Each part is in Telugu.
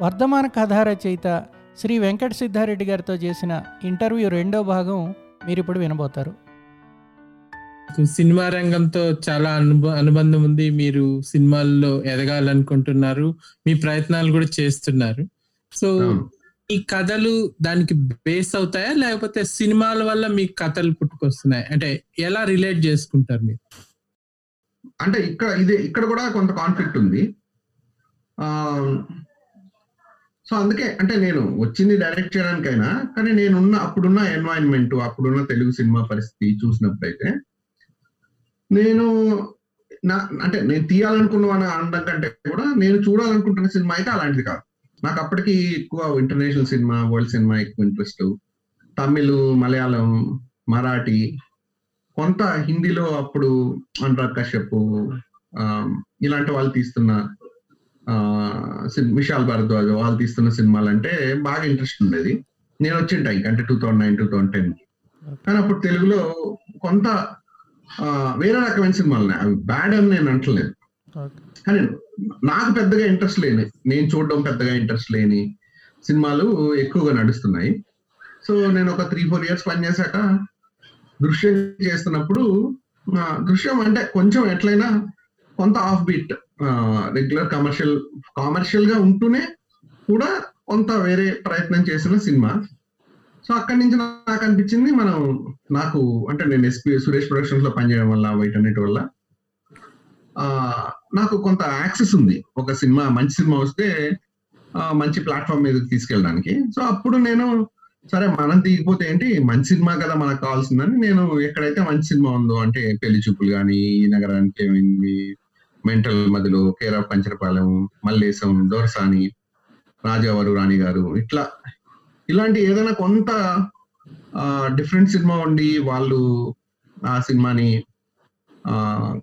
వర్ధమాన కథా రచయిత శ్రీ వెంకట సిద్ధారెడ్డి గారితో చేసిన ఇంటర్వ్యూ రెండో భాగం మీరు ఇప్పుడు వినబోతారు. సినిమా రంగంతో చాలా అనుబ అనుబంధం ఉంది. మీరు సినిమాల్లో ఎదగాలనుకుంటున్నారు. మీ ప్రయత్నాలు కూడా చేస్తున్నారు. సో. ఈ కథలు దానికి బేస్ అవుతాయా? లేకపోతే సినిమాల వల్ల మీ కథలు పుట్టుకొస్తున్నాయి? అంటే ఎలా రిలేట్ చేసుకుంటారు మీరు? అంటే ఇక్కడ ఇదే ఇక్కడ కూడా కొంత కాన్ఫ్లిక్ట్ ఉంది. ఆ సో అందుకే అంటే నేను వచ్చింది డైరెక్ట్ చేయడానికైనా కానీ నేనున్న అప్పుడున్న ఎన్వైరన్మెంట్ అప్పుడున్న తెలుగు సినిమా పరిస్థితి చూసినప్పుడైతే నేను నా అంటే నేను తీయాలనుకున్న అనడం కంటే కూడా నేను చూడాలనుకుంటున్న సినిమా అయితే అలాంటిది కాదు. నాకు అప్పటికి ఎక్కువ ఇంటర్నేషనల్ సినిమా వరల్డ్ సినిమా ఎక్కువ ఇంట్రెస్ట్ తమిళ్ మలయాళం మరాఠీ కొంత హిందీలో అప్పుడు అనురాగ్ కశ్యప్ ఇలాంటి వాళ్ళు తీస్తున్న విశాల్ భరద్వాజ్ వాళ్ళు తీస్తున్న సినిమాలు అంటే బాగా ఇంట్రెస్ట్ ఉండేది. నేను వచ్చిన టైంకి అంటే two thousand nine two thousand ten. కానీ అప్పుడు తెలుగులో కొంత వేరే రకమైన సినిమాలు ఉన్నాయి అవి బ్యాడ్ అని నేను అంటలేదు. కానీ నాకు పెద్దగా ఇంట్రెస్ట్ లేని నేను చూడడం పెద్దగా ఇంట్రెస్ట్ లేని సినిమాలు ఎక్కువగా నడుస్తున్నాయి. సో నేను ఒక త్రీ ఫోర్ ఇయర్స్ పనిచేశాక దృశ్యం చేస్తున్నప్పుడు దృశ్యం అంటే కొంచెం ఎట్లయినా కొంత ఆఫ్ బీట్. రెగ్యులర్ కమర్షియల్ కమర్షియల్గా ఉంటూనే కూడా కొంత వేరే ప్రయత్నం చేసిన సినిమా. సో అక్కడి నుంచి నాకు అనిపించింది మనం నాకు అంటే నేను ఎస్పీ సురేష్ ప్రొడక్షన్స్లో పనిచేయడం వల్ల వీటన్నిటి వల్ల నాకు కొంత యాక్సెస్ ఉంది. ఒక సినిమా మంచి సినిమా వస్తే మంచి ప్లాట్ఫామ్ మీదకి తీసుకెళ్ళడానికి. సో అప్పుడు నేను సరే మనం తీయకపోతే ఏంటి? మంచి సినిమా కదా మనకు కావాల్సిందని నేను ఎక్కడైతే మంచి సినిమా ఉందో అంటే పెళ్ళి చూపులు కానీ ఈ నగరానికి ఏమైంది మెంటల్ మధ్యలో కేర్ పంచరపాలెం మల్లేశం దోరసాని రాజావారు రాణి గారు ఇట్లా ఇలాంటి ఏదైనా కొంత డిఫరెంట్ సినిమా ఉండి వాళ్ళు ఆ సినిమాని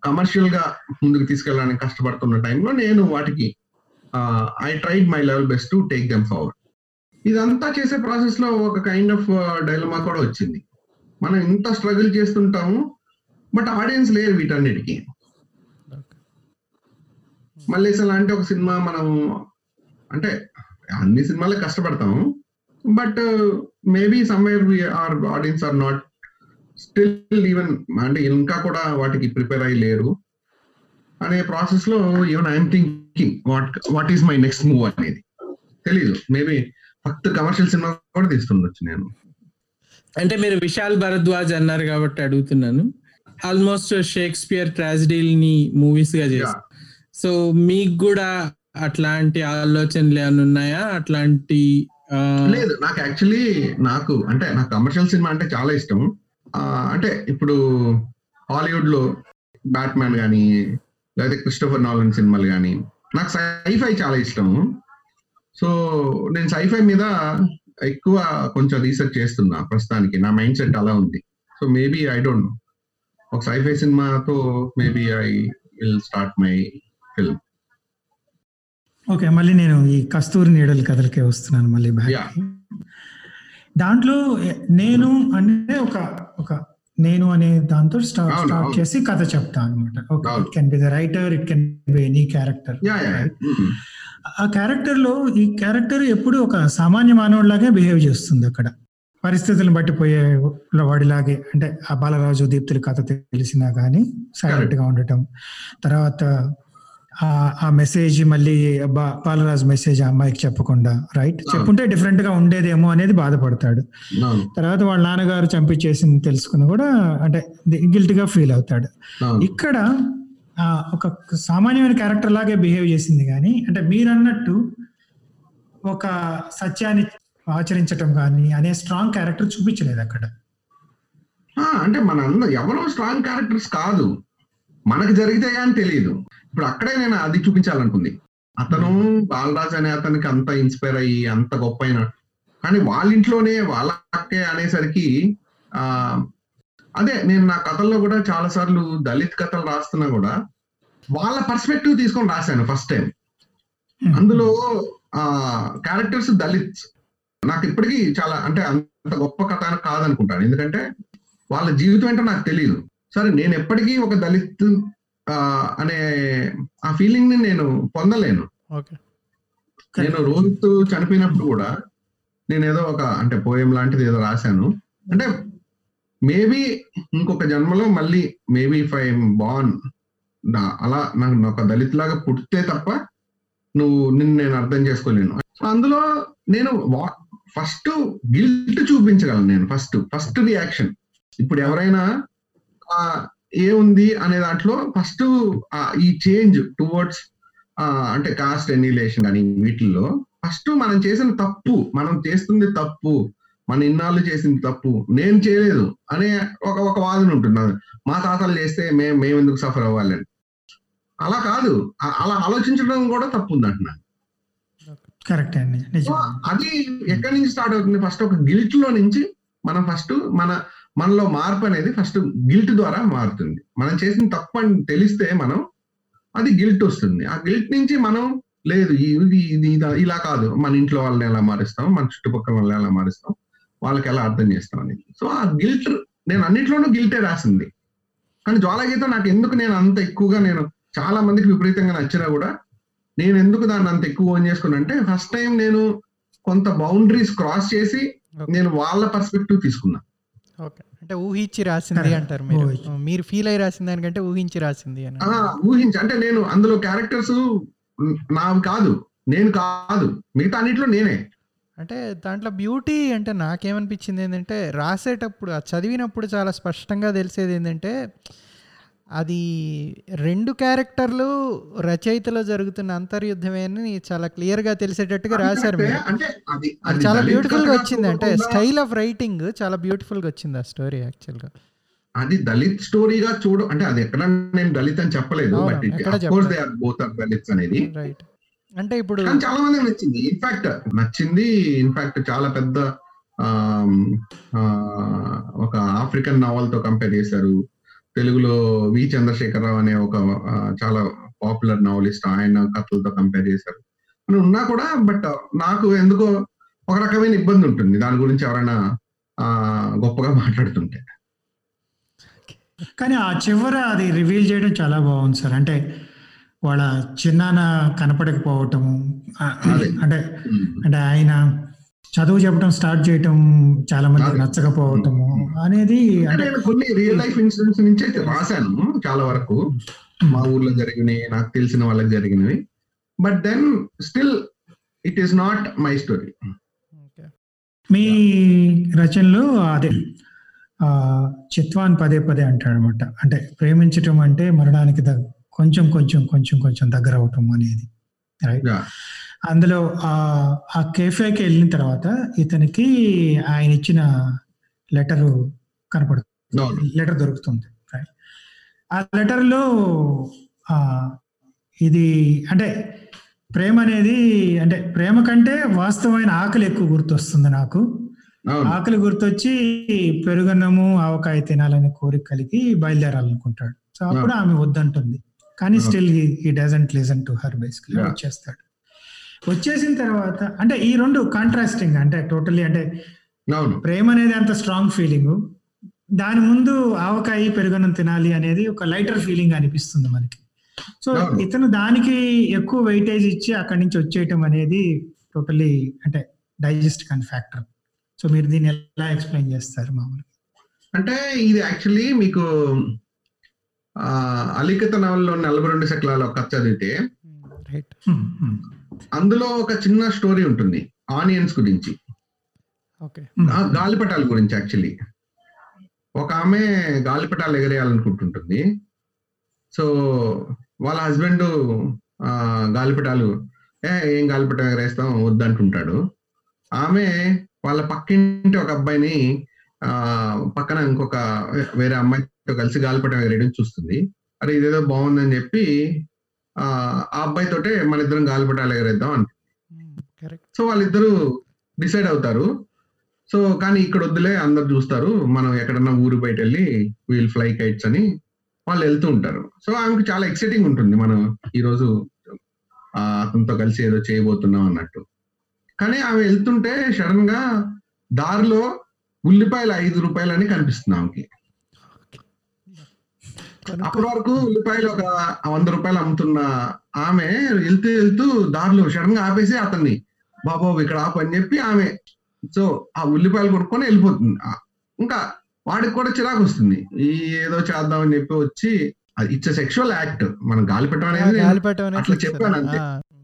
కమర్షియల్గా ముందుకు తీసుకెళ్ళడానికి కష్టపడుతున్న టైంలో నేను వాటికి I tried my level best to take them forward ఇదంతా చేసే ప్రాసెస్లో ఒక కైండ్ ఆఫ్ డైలమా కూడా వచ్చింది. మనం ఇంత స్ట్రగుల్ చేస్తుంటాము బట్ ఆడియన్స్ లేరు వీటన్నిటికీ. మళ్ళీ లాంటి ఒక సినిమా మనం అంటే అన్ని సినిమాలే కష్టపడతాము but maybe somewhere our audience are not still even అంటే ఇంకా కూడా వాటికి ప్రిపేర్ అయ్యి లేరు. అనే ప్రాసెస్లో even I'm thinking what what is my next move అనేది. తెలీదు. మేబీ ఫస్ట్ కమర్షియల్ సినిమా కూడా తీస్తుండొచ్చు నేను. అంటే మీరు విశాల్ భరద్వాజ్ అన్నారు కాబట్టి అడుగుతున్నాను. ఆల్మోస్ట్ షేక్స్పియర్ ట్రాజిడీని మూవీస్గా చేస్తారు. సో మీకు కూడా అట్లాంటి ఆలోచనలు ఏమైనా ఉన్నాయా? అట్లాంటి లేదు నాకు యాక్చువల్లీ నాకు అంటే నాకు కమర్షియల్ సినిమా అంటే చాలా ఇష్టం. అంటే ఇప్పుడు హాలీవుడ్లో బ్యాట్మ్యాన్ కానీ లేకపోతే క్రిస్టోఫర్ నాలన్ సినిమాలు కానీ నాకు సైఫై చాలా ఇష్టం. సో నేను సైఫై మీద ఎక్కువ కొంచెం రీసెర్చ్ చేస్తున్నా ప్రస్తుతానికి. నా మైండ్ సెట్ అలా ఉంది. So maybe I don't know ఒక సైఫై సినిమాతో maybe I will start my film okay మళ్ళీ నేను ఈ కస్తూరి నీడల కథలకే వస్తున్నాను మళ్ళీ బ్యాక్. దాంట్లో నేను అంటే ఒక ఒక నేను అనే దాంతో స్టార్ట్ స్టార్ట్. చేసి కథ చెప్తా అనమాట okay. It can be the writer it can be any character ఆ క్యారెక్టర్లో ఈ క్యారెక్టర్ ఎప్పుడు ఒక సామాన్య మానవుడిలాగే బిహేవ్ చేస్తుంది అక్కడ. పరిస్థితులను బట్టి పోయే వాడిలాగే అంటే ఆ బాలరాజు దీప్తుల కథ తెలిసినా కానీ సైలెంట్గా ఉండటం. తర్వాత ఆ- మెసేజ్ మళ్ళీ బాలరాజు మెసేజ్ ఆ అమ్మాయికి చెప్పకుండా రైట్ చెప్పుంటే డిఫరెంట్గా ఉండేదేమో అనేది బాధపడతాడు. తర్వాత వాళ్ళ నాన్నగారు చంపించేసింది తెలుసుకుని కూడా అంటే గిల్ట్గా ఫీల్ అవుతాడు. ఇక్కడ ఒక సామాన్యమైన క్యారెక్టర్ లాగే బిహేవ్ చేసింది కానీ అంటే మీరు అన్నట్టు ఒక సత్యాన్ని ఆచరించటం కానీ అనే స్ట్రాంగ్ క్యారెక్టర్ చూపించలేదు అక్కడ. అంటే మన ఎవరో స్ట్రాంగ్ క్యారెక్టర్స్ కాదు. మనకు జరిగితే కానీ తెలియదు ఇప్పుడు అక్కడే నేను అది చూపించాలనుకుంది. అతను బాలరాజ్ అనే అతనికి అంత ఇన్స్పైర్ అయ్యి అంత గొప్ప అయిన కానీ వాళ్ళ ఇంట్లోనే వాళ్ళ అక్కే అనేసరికి ఆ అదే నేను నా కథల్లో కూడా చాలా సార్లు దళిత్ కథలు రాస్తున్నా కూడా వాళ్ళ పర్స్పెక్టివ్ తీసుకొని రాశాను ఫస్ట్ టైం అందులో ఆ క్యారెక్టర్స్ దళిత్స్ నాకు ఇప్పటికీ చాలా అంటే అంత గొప్ప కథ కాదనుకుంటాను. ఎందుకంటే వాళ్ళ జీవితం ఏంటో నాకు తెలియదు సరే నేను ఎప్పటికీ ఒక దళిత్ అనే ఆ ఫీలింగ్ని నేను పొందలేను. నేను రోహిత్ చనిపోయినప్పుడు కూడా నేను ఏదో ఒక అంటే పోయం లాంటిది ఏదో రాశాను. అంటే మేబీ ఇంకొక జన్మలో మళ్ళీ మేబీ ఇఫ్ ఐ బాన్ అలా నాకు ఒక దళిత్ లాగా పుట్టితే తప్ప నువ్వు నిన్ను నేను అర్థం చేసుకోలేను. అందులో నేను ఫస్ట్ గిల్ట్ చూపించగలను నేను ఫస్ట్ ఫస్ట్ రియాక్షన్ ఇప్పుడు ఎవరైనా ఆ, ఏముంది అనే దాంట్లో ఫస్ట్ ఈ చేంజ్ టువర్డ్స్ అంటే కాస్ట్ ఎన్యులేషన్ కానీ వీటిల్లో ఫస్ట్ మనం చేసిన తప్పు మనం చేస్తుంది తప్పు మన ఇన్నాళ్ళు చేసింది తప్పు నేను చేయలేదు అనే ఒక ఒక వాదన ఉంటుంది. మా తాతలు చేస్తే మేము మేము ఎందుకు సఫర్ అవ్వాలని అలా కాదు. అలా ఆలోచించడం కూడా తప్పు ఉంది అంటున్నాను. కరెక్ట్ అండి. అది ఎక్కడి నుంచి స్టార్ట్ అవుతుంది? ఫస్ట్ ఒక గిల్ట్లో నుంచి మనం ఫస్ట్ మన మనలో మార్పు అనేది ఫస్ట్ గిల్ట్ ద్వారా మారుతుంది. మనం చేసిన తప్పు అని తెలిస్తే మనం అది గిల్ట్ వస్తుంది. ఆ గిల్ట్ నుంచి మనం లేదు ఇది ఇది ఇలా కాదు. మన ఇంట్లో వాళ్ళని ఎలా మారుస్తాం? మన చుట్టుపక్కల వాళ్ళని ఎలా మారుస్తాం? వాళ్ళకి ఎలా అర్థం చేస్తాం అనేది. సో ఆ గిల్ట్ నేను అన్నిట్లోనూ గిల్టే రాసింది. కానీ జ్వాలగీత నాకు ఎందుకు నేను అంత ఎక్కువగా నేను చాలా మందికి విపరీతంగా నచ్చినా కూడా నేను ఎందుకు దాన్ని అంత ఎక్కువ ఓన్ చేసుకున్నా అంటే ఫస్ట్ టైం నేను కొంత బౌండరీస్ క్రాస్ చేసి నేను వాళ్ళ పర్స్పెక్టివ్ తీసుకున్నా. ఓకే. అంటే ఊహించి రాసింది. అంటారు మీరు. మీరు ఫీల్ అయి రాసిన దానికంటే ఊహించి రాసింది అని. ఊహించి. అంటే నేను అందులో క్యారెక్టర్స్ నావి కాదు. నేను కాదు. మిగతా అన్నిట్లో నేనే. అంటే దాంట్లో బ్యూటీ అంటే నాకేమనిపించింది ఏంటంటే రాసేటప్పుడు ఆ చదివినప్పుడు చాలా స్పష్టంగా తెలిసేది ఏంటంటే అది రెండు క్యారెక్టర్లు రచయితలో జరుగుతున్న అంతర్యుద్ధమే అని చాలా క్లియర్గా తెలిసేటట్టుగా రాశారు మీరు. అది చాలా దళిత్ బ్యూటిఫుల్గా వచ్చింది అంటే స్టైల్ ఆఫ్ రైటింగ్ చాలా బ్యూటిఫుల్గా వచ్చింది ఆ స్టోరీ యాక్చువల్గా. అది దళిత్ స్టోరీగా చూడు అంటే అది ఎక్కడ నేను దళిత్ అని చెప్పలేదు but course. They are both are Dalits అనేది. రైట్ అంటే ఇప్పుడు చాలా మందికి నచ్చింది. ఇన్ఫాక్ట్ నచ్చింది ఇన్ఫాక్ట్ చాలా పెద్ద ఒక ఆఫ్రికన్ నావల్తో కంపేర్ చేశారు. తెలుగులో వి చంద్రశేఖరరావు అనే ఒక చాలా పాపులర్ నావలిస్ట్ ఆయన కథలతో కంపేర్ చేశారు. అని ఉన్నా కూడా బట్ నాకు ఎందుకో ఒక రకమైన ఇబ్బంది ఉంటుంది. దాని గురించి ఎవరైనా ఆ, గొప్పగా మాట్లాడుతుంటే. కానీ ఆ చివర అది రివీల్ చేయడం చాలా బాగుంది సార్. అంటే వాళ్ళ చిన్నాన్న కనపడకపోవటము. అంటే అంటే ఆయన చదువు చెప్పడం స్టార్ట్ చేయటం చాలా మందికి అదే. నచ్చకపోవటము అనేది నేను కొన్ని రియల్ లైఫ్ ఇన్సిడెంట్స్ నుంచి అయితే రాశాను చాలా వరకు. మా ఊర్లో జరిగినవి నాకు తెలిసిన వాళ్ళకి జరిగినవి. But then still it is not my story okay. మీ రచనలో అదే ఆ చిత్వాన్ పదే పదే అంటాడు అనమాట అంటే ప్రేమించటం అంటే మరణానికి కొంచెం కొంచెం కొంచెం కొంచెం దగ్గర అవటం అనేది రైట్. అందులో ఆ ఆ కేఫేకి వెళ్ళిన తర్వాత ఇతనికి ఆయన ఇచ్చిన లెటర్ కనపడుతుంది లెటర్ దొరుకుతుంది ఆ లెటర్లో ఆ ఇది అంటే ప్రేమ అనేది అంటే ప్రేమ కంటే వాస్తవమైన ఆకలి ఎక్కువ గుర్తొస్తుంది నాకు. ఆకలి గుర్తొచ్చి పెరుగన్నము ఆవకాయ తినాలనే కోరిక కలిగి బయలుదేరాలనుకుంటాడు. సో అప్పుడు ఆమె వద్దంటుంది. కానీ. Still he doesn't listen to her basically Yeah. వచ్చేస్తాడు. వచ్చేసిన తర్వాత అంటే ఈ రెండు కాంట్రాస్టింగ్ అంటే టోటల్లీ అంటే ప్రేమ అనేది అంత స్ట్రాంగ్ ఫీలింగ్ దాని ముందు ఆవకాయ పెరుగన్నం తినాలి అనేది ఒక లైటర్ ఫీలింగ్ అనిపిస్తుంది మనకి. సో. ఇతను దానికి ఎక్కువ వెయిటేజ్ ఇచ్చి అక్కడి నుంచి వచ్చేయటం అనేది టోటలీ అంటే డైజెస్ట్ కాని ఫ్యాక్టర్ సో మీరు దీన్ని ఎలా ఎక్స్ప్లెయిన్ చేస్తారు మామూలు అంటే ఇది యాక్చువల్లీ మీకు అలిఖిత నవల్లో నలభై రెండు శకలాలు ఒక కథ చదివితే రైట్ అందులో ఒక చిన్న స్టోరీ ఉంటుంది ఆనియన్స్ గురించి. గాలిపటాల గురించి యాక్చువల్లీ. ఒక ఆమె గాలిపటాలు ఎగరేయాలనుకుంటుంటుంది. సో వాళ్ళ హస్బెండ్ గాలిపటాలు ఏ ఏం గాలిపటం ఎగరేస్తాం వద్దంటుంటాడు. ఆమె వాళ్ళ పక్కింటి ఒక అబ్బాయిని ఆ పక్కన ఇంకొక వేరే అమ్మాయితో కలిసి గాలిపటం ఎగరేయడం చూస్తుంది. అరే ఇదేదో బాగుందని చెప్పి ఆ ఆ అబ్బాయితోటే మన ఇద్దరం గాలిపటాలు ఎగరేద్దాం అంట కరెక్ట్. సో వాళ్ళిద్దరూ డిసైడ్ అవుతారు. సో కానీ ఇక్కడ వద్దులే అందరు చూస్తారు మనం ఎక్కడన్నా ఊరు బయట వెళ్ళి వీల్ ఫ్లై కైట్స్ అని వాళ్ళు వెళ్తూ ఉంటారు. సో ఆమెకు చాలా ఎక్సైటింగ్ ఉంటుంది మనం ఈ రోజు ఆ, అతనితో కలిసి ఏదో చేయబోతున్నాం అన్నట్టు. కానీ ఆమె వెళ్తుంటే సడన్గా దారిలో ఉల్లిపాయలు ఐదు రూపాయలు అని కనిపిస్తుంది ఆమెకి. అప్పటి వరకు ఉల్లిపాయలు ఒక వంద రూపాయలు అమ్ముతున్న ఆమె వెళ్తూ వెళ్తూ దారిలో సడన్గా ఆపేసి అతన్ని బాబు ఇక్కడ ఆపు అని చెప్పి ఆమె సో ఆ ఉల్లిపాయలు కొనుక్కొని వెళ్ళిపోతుంది. ఇంకా వాడికి కూడా చిరాకు వస్తుంది. ఈ ఏదో చేద్దాం అని చెప్పి వచ్చి ఇట్స్ సెక్షువల్ యాక్ట్ మనం గాలి పెట్టడం అనేది అట్లా చెప్పాను. అంతే.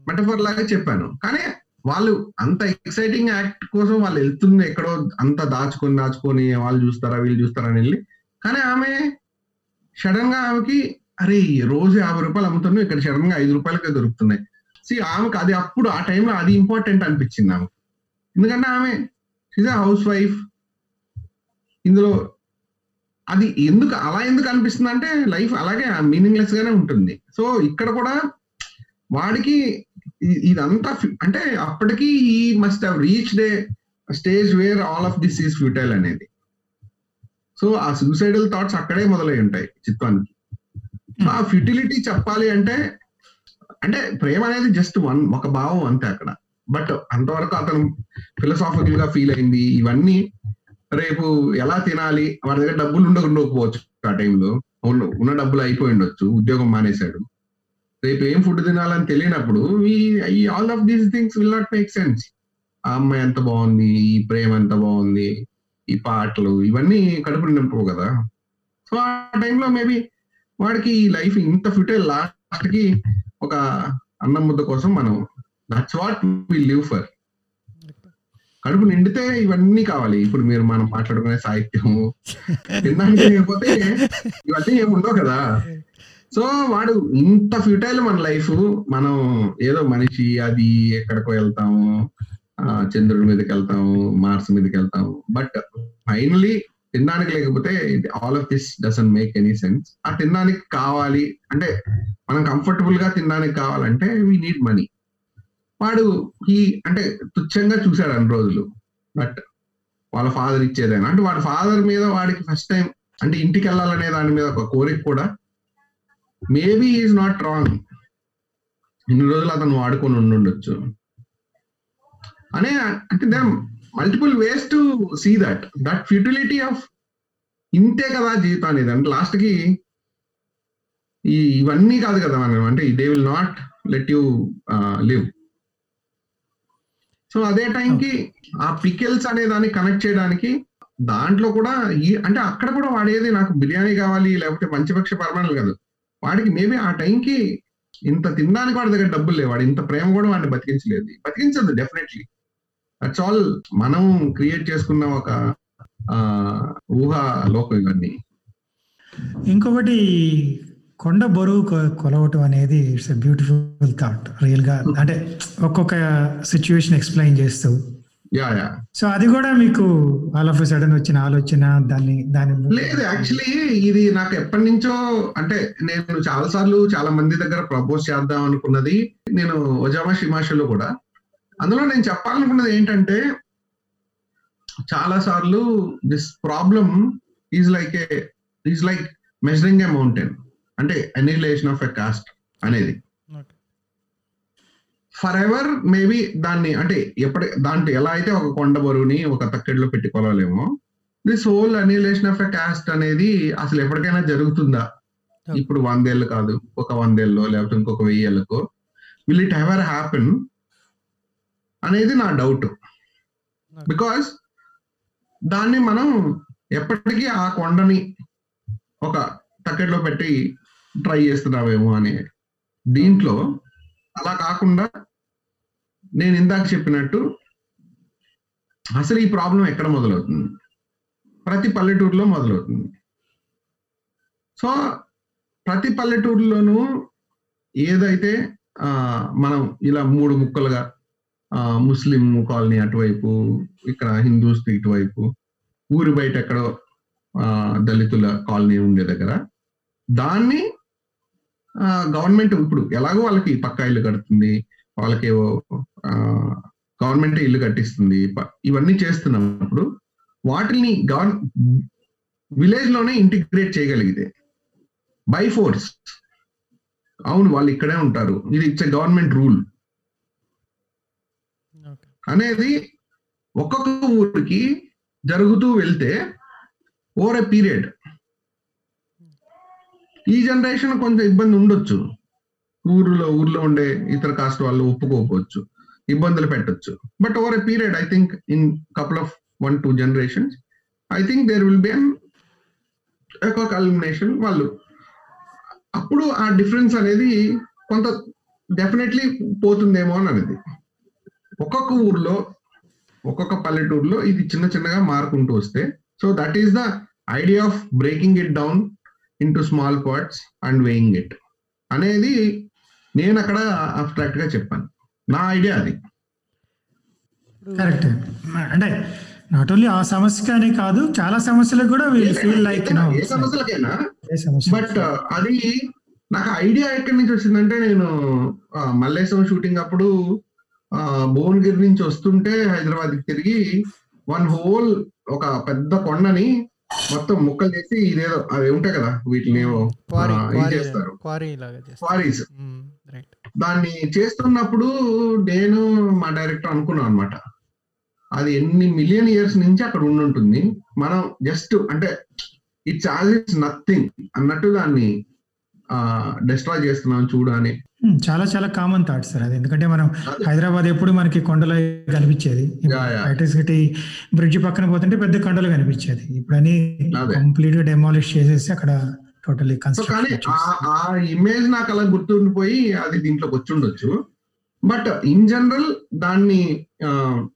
మెటఫర్ లాగా చెప్పాను. కానీ వాళ్ళు అంత ఎక్సైటింగ్ యాక్ట్ కోసం వాళ్ళు వెళ్తుంది ఎక్కడో అంత దాచుకొని దాచుకొని వాళ్ళు చూస్తారా వీళ్ళు చూస్తారా అని వెళ్ళి కానీ ఆమె సడన్గా ఆమెకి అరే రోజు యాభై రూపాయలు అమ్ముతున్నావు ఇక్కడ సడన్గా ఐదు రూపాయలకే దొరుకుతున్నాయి. సి ఆమెకు అది అప్పుడు ఆ టైంలో అది ఇంపార్టెంట్ అనిపించింది ఆమె ఎందుకంటే ఆమె ఇస్ హౌస్ వైఫ్ ఇందులో అది ఎందుకు అలా ఎందుకు అనిపిస్తుంది అంటే లైఫ్ అలాగే మీనింగ్లెస్ గానే ఉంటుంది. సో ఇక్కడ కూడా వాడికి ఇదంతా ఫి- అంటే అప్పటికి ఈ must have reach the stage where all of this is futile అనేది. సో ఆ సూసైడల్ థాట్స్ అక్కడే మొదలై ఉంటాయి చిత్వానికి. ఆ ఫ్యూటిలిటీ చెప్పాలి అంటే అంటే ప్రేమ అనేది జస్ట్ వన్ ఒక భావం అంతే అక్కడ. బట్ అంతవరకు అతను ఫిలసాఫికల్గా ఫీల్ అయింది. ఇవన్నీ రేపు ఎలా తినాలి? వాడి దగ్గర డబ్బులు ఉండకపోవచ్చు ఆ టైంలో ఉన్న ఉన్న డబ్బులు అయిపోయి ఉండొచ్చు. ఉద్యోగం మానేశాడు. రేపు ఏం ఫుడ్ తినాలని తెలియనప్పుడు ఈ all of these things will not make sense ఆ అమ్మాయి ఎంత బాగుంది? ఈ ప్రేమ ఎంత బాగుంది? ఈ పాటలు ఇవన్నీ కడుపు నింపవు కదా. సో ఆ టైంలో మేబీ వాడికి ఈ లైఫ్ ఇంత ఫిట్ లాస్ట్కి ఒక అన్నం ముద్ద కోసం మనం that's what we live for కడుపు నిండితే ఇవన్నీ కావాలి. ఇప్పుడు మీరు మనం మాట్లాడుకునే సాహిత్యము తినడానికి లేకపోతే ఇవన్నీ ఏమి ఉండవు కదా. సో వాడు ఇంత ఫ్యూటైల్ మన లైఫ్. మనం ఏదో మనిషి అది ఎక్కడికో వెళ్తాము చంద్రుడి మీదకి వెళ్తాము మార్స్ మీదకి వెళ్తాము బట్ ఫైనలీ తినడానికి లేకపోతే all of this doesn't make any sense ఆ తినడానికి కావాలి అంటే మనం కంఫర్టబుల్గా తినడానికి కావాలంటే వీ నీడ్ మనీ వాడు ఈ అంటే తుచ్చంగా చూశాడు అన్ని రోజులు. బట్ వాళ్ళ ఫాదర్ ఇచ్చేదైనా? అంటే వాడి ఫాదర్ మీద వాడికి ఫస్ట్ టైం అంటే ఇంటికి వెళ్ళాలనే దాని మీద ఒక కోరిక కూడా మేబీ ఈజ్ నాట్ రాంగ్ ఇన్ని రోజులు అతను వాడుకొని ఉండుండొచ్చు. అనే అంటే then multiple ways to see that that futility of ఇంతే కదా జీవితం అనేది అంటే లాస్ట్కి ఈ ఇవన్నీ కాదు కదా మనం. అంటే they will not let you live so అదే టైంకి ఆ పికెల్స్ అనే దాన్ని కనెక్ట్ చేయడానికి దాంట్లో కూడా ఈ అంటే అక్కడ కూడా వాడేది నాకు బిర్యానీ కావాలి లేకపోతే పంచపక్ష పరమాణాలు కాదు. వాడికి మేబీ ఆ టైంకి ఇంత తినడానికి వాడి దగ్గర డబ్బులు లేవు. వాడు ఇంత ప్రేమ కూడా వాడిని బతికించలేదు. బతికించదు డెఫినెట్లీ దట్స్ ఆల్ మనం క్రియేట్ చేసుకున్న ఒక ఊహా లోకం ఇవన్నీ. ఇంకొకటి కొండ బరువు కొలవటం అనేది ఇట్స్ ఎ బ్యూటిఫుల్ థాట్ రియల్గా అంటే ఒక్కొక్క సిచ్యువేషన్ ఎక్స్ప్లెయిన్ చేస్తూ. యా యా సో అది కూడా మీకు ఆల్ ఆఫ్ సడన్ వచ్చిన ఆలోచన దాన్ని దాని లేదు యాక్చువల్లీ ఇది నాకు ఎప్పటి నుంచో అంటే నేను చాలా సార్లు చాలా మంది దగ్గర ప్రపోజ్ చేద్దాం అనుకున్నది నేను ఒజామా షిమాషలో కూడా. అందులో నేను చెప్పాలనుకున్నది ఏంటంటే చాలా సార్లు this problem is like a is like measuring a mountain అంటే అనిలేషన్ ఆఫ్ ఎ కాస్ట్ అనేది. ఫర్ ఎవర్ మేబీ దాన్ని అంటే ఎప్పటి దాంట్లో ఎలా అయితే ఒక కొండ బరువుని ఒక తక్కెడలో పెట్టి కొలవలేమో this whole annihilation of a caste అనేది అసలు ఎప్పటికైనా జరుగుతుందా. ఇప్పుడు వందేళ్ళు కాదు ఒక వందేళ్ళలో లేకపోతే ఇంకొక వెయ్యేళ్ళకో. విల్ ఇట్ ఎవర్ హ్యాపెన్ అనేది నా డౌట్ బికాస్ దాన్ని మనం ఎప్పటికీ ఆ కొండని ఒక తక్కెట్లో పెట్టి ట్రై చేస్తున్నామేమో అని దీంట్లో అలా కాకుండా నేను ఇందాక చెప్పినట్టు అసలు ఈ ప్రాబ్లం ఎక్కడ మొదలవుతుంది? ప్రతి పల్లెటూరులో మొదలవుతుంది. సో ప్రతి పల్లెటూరులోనూ ఏదైతే మనం ఇలా మూడు ముక్కలుగా ముస్లిం కాలనీ అటువైపు ఇక్కడ హిందూస్ ఇటువైపు ఊరి బయట ఎక్కడో దళితుల కాలనీ ఉండే దగ్గర. దాన్ని గవర్నమెంట్ ఇప్పుడు ఎలాగో వాళ్ళకి పక్కా ఇల్లు కడుతుంది వాళ్ళకి గవర్నమెంట్ ఇల్లు కట్టిస్తుంది ఇవన్నీ చేస్తున్నప్పుడు వాటిని గవర్ విలేజ్లోనే ఇంటిగ్రేట్ చేయగలిగితే బై ఫోర్స్. అవును వాళ్ళు ఇక్కడే ఉంటారు. ఇది ఇట్స్ గవర్నమెంట్ రూల్. అనేది ఒక్కొక్క ఊరికి జరుగుతూ వెళ్తే ఓవర్ ఎ పీరియడ్ ఈ జనరేషన్ కొంచెం ఇబ్బంది ఉండొచ్చు. ఊర్లో ఊర్లో ఉండే ఇతర కాస్ట్ వాళ్ళు ఒప్పుకోకపోవచ్చు ఇబ్బందులు పెట్టొచ్చు. But over a period I think in couple of one two generations I think there will be an culmination వాళ్ళు. అప్పుడు ఆ డిఫరెన్స్ అనేది కొంత డెఫినెట్లీ పోతుందేమో అని అనేది ఒక్కొక్క ఊర్లో ఒక్కొక్క పల్లెటూరులో ఇది చిన్న చిన్నగా మారుకుంటూ వస్తే so that is the idea of breaking it down into small parts and weighing it అనేది నేను అక్కడ అబ్స్ట్రాక్ట్గా చెప్పాను. నా ఐడియా అది. కరెక్ట్ అంటే నాట్ ఓన్లీ ఆ సమస్యకనే కాదు చాలా సమస్యలకు కూడా ఫీల్ లైక్ ఏ సమస్యలకైనా బట్ అది నాకు ఐడియా ఎక్కడి నుంచి వచ్చిందంటే నేను మల్లేశం షూటింగ్ అప్పుడు భువనగిరి నుంచి వస్తుంటే హైదరాబాద్కి తిరిగి వన్ హోల్ ఒక పెద్ద కొండని మొత్తం ముక్కలు చేసి ఇదేదో అవి ఉంటాయి కదా వీటిని చేస్తారు? క్వారీస్. దాన్ని చేస్తున్నప్పుడు నేను మా డైరెక్టర్ అనుకున్నాం అనమాట అది ఎన్ని మిలియన్ ఇయర్స్ నుంచి అక్కడ ఉండుంటుంది. మనం జస్ట్ అంటే ఇట్స్ యాజ్ ఇట్స్ నథింగ్ అన్నట్టు దాన్ని డిస్ట్రాయ్ చేస్తున్నాం చూడు అని Hmm, చాలా చాలా కామన్ థాట్ సార్ అది ఎందుకంటే మనం. హైదరాబాద్ ఎప్పుడు మనకి కొండలు కనిపించేది Yeah, yeah. బయట సిటీ బ్రిడ్జ్ పక్కన పోతుంటే పెద్ద కొండలు కనిపించేది ఇప్పుడు అని. కంప్లీట్గా డెమాలిష్ చేసేసి అక్కడ టోటలీ కానీ ఆ- ఇమేజ్ నాకు అలా గుర్తుండిపోయి అది దీంట్లోకి వచ్చి ఉండొచ్చు బట్ ఇన్ జనరల్ దాన్ని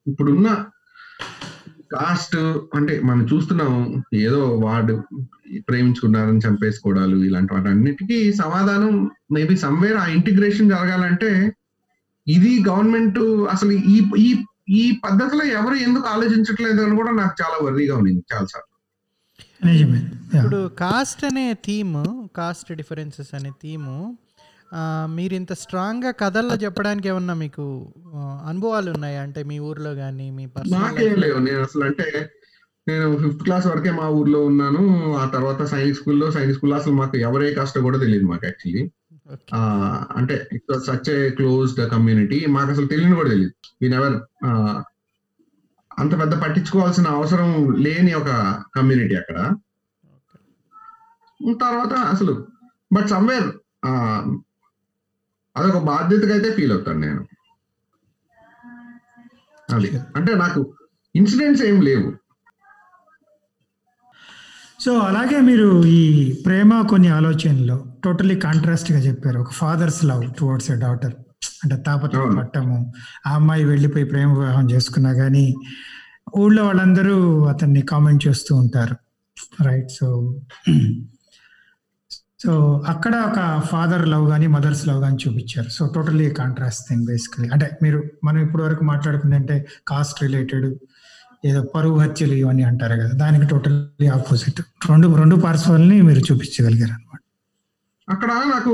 ఇప్పుడున్న కాస్ట్ అంటే మనం చూస్తున్నాం ఏదో వాడు ప్రేమించుకున్నారని చంపేసుకోవడాలు ఇలాంటి వాటి అన్నిటికీ సమాధానం మేబీ సమ్వేర్ ఆ ఇంటిగ్రేషన్ జరగాలంటే ఇది గవర్నమెంట్ అసలు ఈ ఈ ఈ పద్ధతిలో ఎవరు ఎందుకు ఆలోచించట్లేదు అని కూడా నాకు చాలా వర్రీగా ఉంది చాలా సార్లు నిజమే. Yeah. ఇప్పుడు కాస్ట్ అనే థీమ్ కాస్ట్ డిఫరెన్సెస్ అనే థీము మీరు ఇంత స్ట్రాంగ్గా కథల్లో చెప్పడానికి ఏమన్నా మీకు అనుభవాలు ఉన్నాయా? అంటే మీ ఊర్లో కానీ మీ నాకేం పర్సనల్ లేవు. నేను అసలు అంటే నేను ఫిఫ్త్ క్లాస్ వరకే మా ఊర్లో ఉన్నాను. ఆ తర్వాత సైనిక్ స్కూల్లో సైనిక్ స్కూల్లో అసలు మాకు ఎవరే కష్టం కూడా తెలియదు మాకు యాక్చువల్లీ అంటే సచ్ ఏ క్లోజ్డ్ కమ్యూనిటీ మాకు అసలు తెలియని కూడా తెలియదు. వీ నెవర్ అంత పెద్ద పట్టించుకోవాల్సిన అవసరం లేని ఒక కమ్యూనిటీ అక్కడ. తర్వాత అసలు బట్ సమ్వేర్ అదొక బాధ్యతగా అయితే ఫీల్ అవుతాను నేను. అది. అంటే నాకు ఇన్సిడెంట్స్ ఏం లేవు. సో అలాగే మీరు ఈ ప్రేమ కొన్ని ఆలోచనలో టోటలీ కాంట్రాస్ట్గా చెప్పారు. ఒక father's love towards a daughter అంటే తాపత్రయం అవును. పట్టము. ఆ అమ్మాయి వెళ్ళిపోయి ప్రేమ వివాహం చేసుకున్నా కానీ ఊళ్ళో వాళ్ళందరూ అతన్ని కామెంట్ చేస్తూ ఉంటారు. రైట్ సో సో అక్కడ ఒక ఫాదర్ లవ్ కానీ మదర్స్ లవ్ కానీ చూపించారు. So totally contrast thing basically అంటే మీరు మనం ఇప్పటి వరకు మాట్లాడుకుంది అంటే కాస్ట్ రిలేటెడ్ ఏదో పరువు హత్యలు ఇవన్నీ అంటారు కదా దానికి టోటల్లీ ఆపోజిట్ రెండు రెండు పార్శ్వాలని మీరు చూపించగలిగారు అనమాట అక్కడ నాకు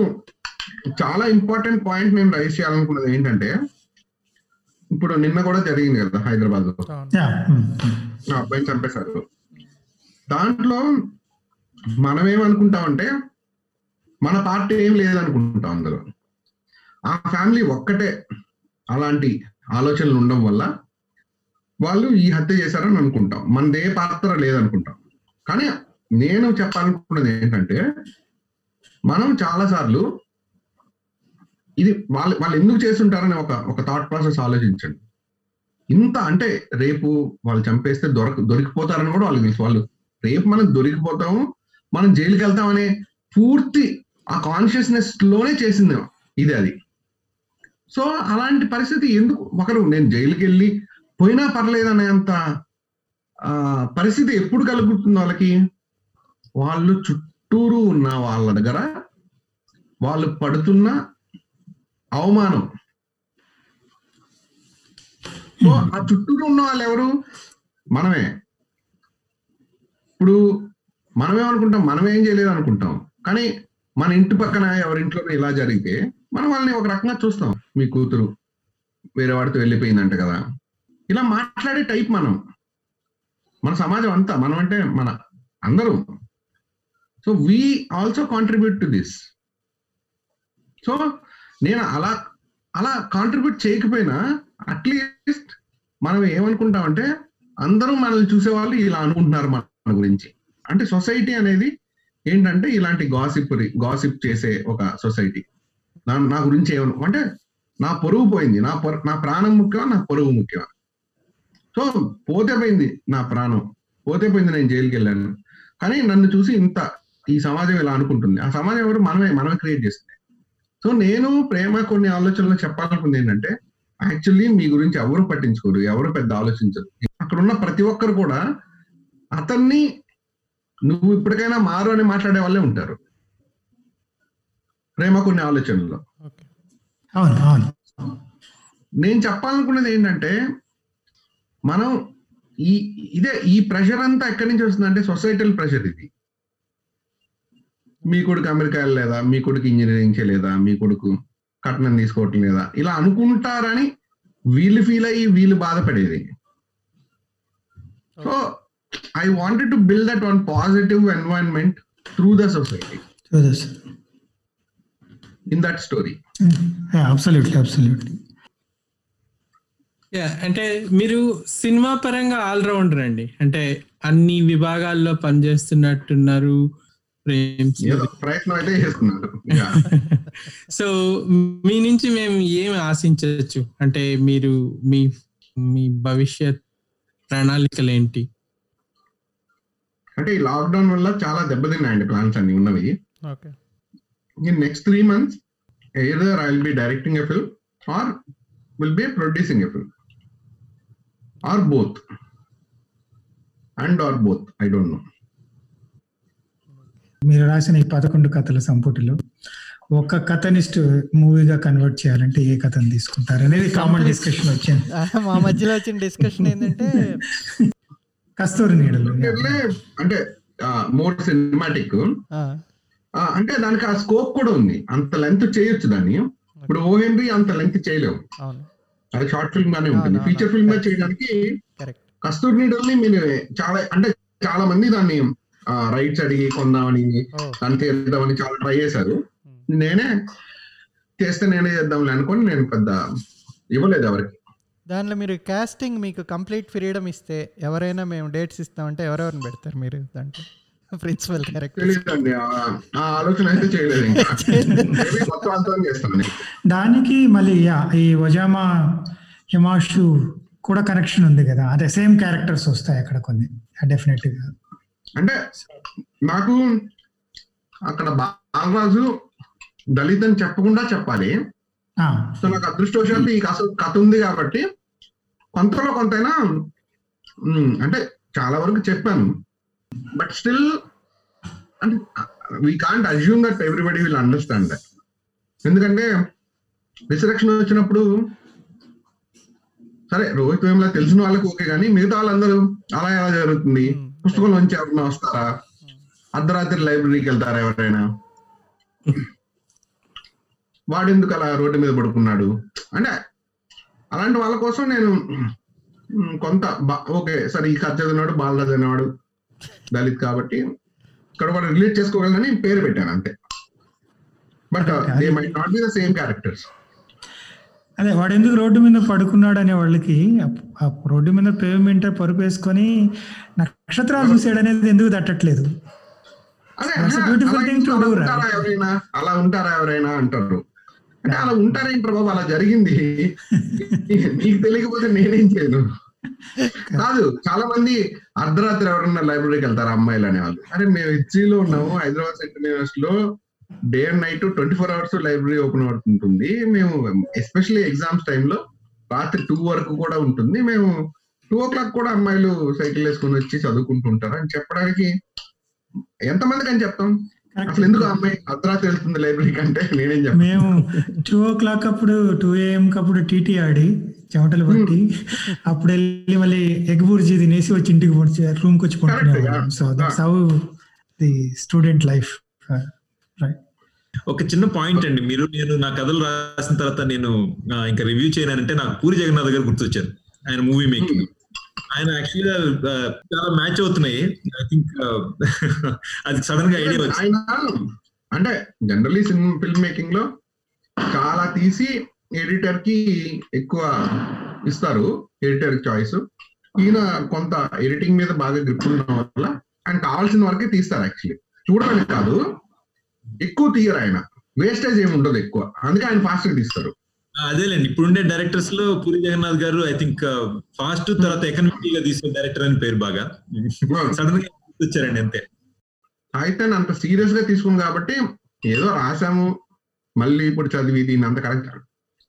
చాలా ఇంపార్టెంట్ పాయింట్ నేను రైజ్ చేయాలనుకున్నది ఏంటంటే ఇప్పుడు నిన్న కూడా జరిగింది కదా హైదరాబాద్లో యా ఆ అబ్బాయిని చంపేశారు. దాంట్లో మనం ఏమనుకుంటామంటే మన పార్టీ ఏం లేదనుకుంటాం అందులో. ఆ ఫ్యామిలీ ఒక్కటే. అలాంటి ఆలోచనలు ఉండడం వల్ల వాళ్ళు ఈ హత్య చేశారని అనుకుంటాం. మనదే పాత్ర లేదనుకుంటాం. కానీ నేను చెప్పాలనుకున్నది ఏంటంటే మనం చాలా సార్లు ఇది వాళ్ళు వాళ్ళు ఎందుకు చేస్తుంటారని ఒక ఒక థాట్ ప్రాసెస్ ఆలోచించండి. ఇంత అంటే రేపు వాళ్ళు చంపేస్తే దొరక దొరికిపోతారని కూడా వాళ్ళకి తెలుసు. వాళ్ళు రేపు మనం దొరికిపోతాము మనం జైలుకి వెళ్తామనే పూర్తి ఆ కాన్షియస్నెస్లోనే చేసింది ఇది అది. సో అలాంటి పరిస్థితి ఎందుకు? ఒకరు నేను జైలుకి వెళ్ళి పోయినా పర్లేదనేంత పరిస్థితి ఎప్పుడు కలుగుతుంది వాళ్ళకి? వాళ్ళు చుట్టూరు ఉన్న వాళ్ళ దగ్గర వాళ్ళు పడుతున్న అవమానం. సో ఆ చుట్టూరు ఉన్న వాళ్ళు ఎవరు? మనమే. ఇప్పుడు మనమేమనుకుంటాం? మనమేం చేయలేదు అనుకుంటాం కానీ మన ఇంటి పక్కన ఎవరింట్లో ఇలా జరిగితే మనం వాళ్ళని ఒక రకంగా చూస్తాం. మీ కూతురు వేరే వాడితో వెళ్ళిపోయిందంట కదా. ఇలా మాట్లాడే టైప్ మనం. మన సమాజం అంతా మనం అంటే మన అందరూ. So we also contribute to this so నేను అలా అలా కాంట్రిబ్యూట్ చేయకపోయినా అట్లీస్ట్ మనం ఏమనుకుంటామంటే అందరూ మనల్ని చూసేవాళ్ళు ఇలా అనుకుంటున్నారు మన గురించి. అంటే సొసైటీ అనేది ఏంటంటే ఇలాంటి గాసిప్ గాసిప్ చేసే ఒక సొసైటీ నా నా గురించి ఏమను అంటే నా పొరుగు పోయింది. నా పొర నా ప్రాణం ముఖ్యం నా పొరుగు ముఖ్యం సో పోతే పోయింది నా ప్రాణం. పోతే పోయింది నేను జైలుకి వెళ్ళాను కానీ నన్ను చూసి ఇంత ఈ సమాజం ఇలా అనుకుంటుంది. ఆ సమాజం ఎవరు? మనమే మనమే క్రియేట్ చేస్తుంది. సో నేను ప్రేమ కొన్ని ఆలోచనలు చెప్పాలనుకుంది ఏంటంటే యాక్చువల్లీ మీ గురించి ఎవరు పట్టించుకోరు ఎవరు పెద్ద ఆలోచించరు. అక్కడ ఉన్న ప్రతి ఒక్కరు కూడా అతన్ని నువ్వు ఇప్పటికైనా మారు అని మాట్లాడే వాళ్ళే ఉంటారు. ప్రేమ కొన్ని అవును. నేను చెప్పాలనుకున్నది ఏంటంటే మనం ఈ ఇదే ఈ ప్రెషర్ అంతా ఎక్కడి నుంచి వస్తుందంటే సొసైటల్ ప్రెషర్ ఇది. మీ కొడుకు అమెరికా వెళ్ళలేదా మీ కొడుకు ఇంజనీరింగ్ చేయలేదా మీ కొడుకు కట్నం తీసుకోవటం లేదా ఇలా అనుకుంటారని వీళ్ళు ఫీల్ అయ్యి వీళ్ళు బాధపడేది. So I wanted to build that one positive environment through the society in that story absolutely absolutely అంటే మీరు సినిమా పరంగా ఆల్రౌండర్ అండి. అంటే అన్ని విభాగాల్లో పనిచేస్తున్నట్టున్నారు ప్రయత్నం అయితే చేస్తున్నారు. Yeah. సో మీ నుంచి మేము ఏమి ఆశించవచ్చు? అంటే మీరు మీ మీ భవిష్యత్ ప్రణాళికలు ఏంటి అంటే ఈ లాక్డౌన్ వల్ల చాలా దెబ్బతిన్నాయండి ప్లాన్స్ అన్ని ఉన్నవి. Okay. In next three months, either I'll be directing a film or will be producing a film. Or both. And or both. I don't know. మీరు రాసిన ఈ పదకొండు కథల సంపుటిలో ఒక కథనిస్ట్ మూవీగా కన్వర్ట్ చేయాలంటే ఏ కథను తీసుకుంటారు అనేది కామన్ డిస్కషన్ వచ్చింది. మా మధ్యలో వచ్చిన డిస్కషన్ ఏంటంటే కస్తూరి నీడలు. అంటే మోర్ సినిమాటిక్ అంటే దానికి ఆ స్కోప్ కూడా ఉంది. అంత లెంత్ చేయొచ్చు దాన్ని. ఇప్పుడు ఓ హెన్రీ అంత లెంత్ చేయలేవు అవును. అది షార్ట్ ఫిల్మ్ గానే ఉంటుంది. ఫీచర్. ఫిల్మ్గా చేయడానికి కస్తూరి నీడల్ని మీరు చాలా అంటే చాలా మంది దాన్ని రైట్స్ అడిగి కొందామని దాన్ని చేద్దామని చాలా ట్రై చేశారు. నేనే చేస్తే నేనే చేద్దాంలే అనుకొని నేను పెద్ద ఇవ్వలేదు ఎవరికి. దానిలో మీరు కాస్టింగ్ మీకు కంప్లీట్ ఫ్రీడమ్ ఇస్తే ఎవరైనా మేము డేట్స్ ఇస్తామంటే ఎవరెవరిని పెడతారు మీరు దాంట్లో? ప్రిన్సిపల్ క్యారెక్టర్ తెలియదండి ఆ- ఆ ఆలోచన అయితే చేయలేదు మొత్తం అంతా చేస్తాను. దానికి మళ్ళీ ఈ వజామా హిమాషు కూడా కనెక్షన్ ఉంది కదా. అదే సేమ్ క్యారెక్టర్స్ వస్తాయి అక్కడ కొన్ని. డెఫినెట్గా అంటే నాకు అక్కడ బాలరాజు దళిత్ అని చెప్పకుండా చెప్పాలి. ఆ, సో నాకు అదృష్టవశాత్తు ఈ కథ కథ ఉంది కాబట్టి కొంతలో కొంతైనా అంటే చాలా వరకు చెప్పాను. బట్ స్టిల్ అంటే we can't assume that everybody will understand that ఎందుకంటే రిసరెక్షన్ వచ్చినప్పుడు సరే రోహిత్ వేములా తెలిసిన వాళ్ళకి ఓకే కానీ మిగతా వాళ్ళందరూ అలా ఎలా జరుగుతుంది? పుస్తకం నుంచి ఎవరైనా వస్తారా? అర్ధరాత్రి లైబ్రరీకి వెళ్తారా ఎవరైనా? వాడెందుకు అలా రోడ్డు మీద పడుకున్నాడు? అంటే అలాంటి వాళ్ళ కోసం నేను కొంత బా- ఓకే సరే ఈ కథ చదివినాడు బాలరాజు అనేవాడు దళిత్ కాబట్టి ఇక్కడ కూడా రిలేట్ చేసుకోగలని పేరు పెట్టాను అంతే. But they might not be the same characters అదే వాడు ఎందుకు రోడ్డు మీద పడుకున్నాడు అనే వాళ్ళకి ఆ- రోడ్డు మీద పేమెంట్ పరుపు వేసుకొని నక్షత్రాలు చూసాడు అనేది ఎందుకు తట్టట్లేదు? అలా ఉంటారా? ఎవరైనా? అలా ఉంటారా ఎవరైనా అంటారు. అంటే అలా ఉంటారేంటి బాబు అలా జరిగింది. నీకు తెలియకపోతే నేనేం చేయను. కాదు చాలా మంది అర్ధరాత్రి ఎవరన్నా లైబ్రరీకి వెళ్తారు అమ్మాయిలు అనేవాళ్ళు. అరే మేము హెచ్సిలో ఉన్నాము హైదరాబాద్ సెంట్రల్ యూనివర్సిటీ లో day and night twenty four hours library open అవుతుంటుంది. మేము ఎస్పెషల్లీ ఎగ్జామ్స్ టైంలో రాత్రి టూ వరకు కూడా ఉంటుంది. మేము టూ ఓ క్లాక్ కూడా అమ్మాయిలు సైకిల్ వేసుకొని వచ్చి చదువుకుంటుంటారు అని చెప్పడానికి ఎంతమందికి అని చెప్తాం? అసలు ఎందుకు అమ్మాయి అర్ధరాత్రి వెళ్తుంది లైబ్రరీకి అంటే నేనేం చెప్తాను? మేము టూ ఓ క్లాక్ అప్పుడు టూ ఏఎం అప్పుడు టీటీ ఆడి చెమటలు పట్టి అప్పుడు వెళ్ళి మళ్ళీ ఎగ్ బుర్జీ తినేసి వచ్చి ఇంటికి రూమ్కి వచ్చి పడుకునేవాళ్ళం. So that's how the student life right ఒక చిన్న పాయింట్ అండి. మీరు నేను నా కథలు రాసిన తర్వాత నేను ఇంకా రివ్యూ చేయనంటే నాకు పూరి జగన్నాథ్ గారు గుర్తొచ్చారు. ఆయన మూవీ మేకింగ్ ఆయన యాక్చువల్గా చాలా మ్యాచ్ అవుతున్నాయి. ఐ థింక్ అది సడన్గా ఐడియా వచ్చింది. ఆయన అంటే జనరల్లీ సినిమా ఫిల్మ్ మేకింగ్లో చాలా తీసి ఎడిటర్కి ఎక్కువ ఇస్తారు ఎడిటర్ చాయిస్ ఈయన కొంత ఎడిటింగ్ మీద బాగా గ్రిప్ ఉండడం వల్ల ఆయన కావాల్సిన వరకే తీస్తారు యాక్చువల్లీ చూడడానికి కాదు ఎక్కువ తీయరు ఆయన. వేస్టేజ్ ఏమి ఉండదు ఎక్కువ. అందుకే ఆయన ఫాస్ట్గా తీస్తారు. అదేలేండి. ఇప్పుడుండే డైరెక్టర్స్లో puri Jagannadh garu I think fast తర్వాత ఎకనామిక్గా తీసే డైరెక్టర్ అని పేరు బాగా. సడన్గా వచ్చారండి అంతే. అయితే అంత సీరియస్గా తీసుకుని కాబట్టి ఏదో రాసాము మళ్ళీ ఇప్పుడు చదివి దీన్ని అంత కరెక్ట్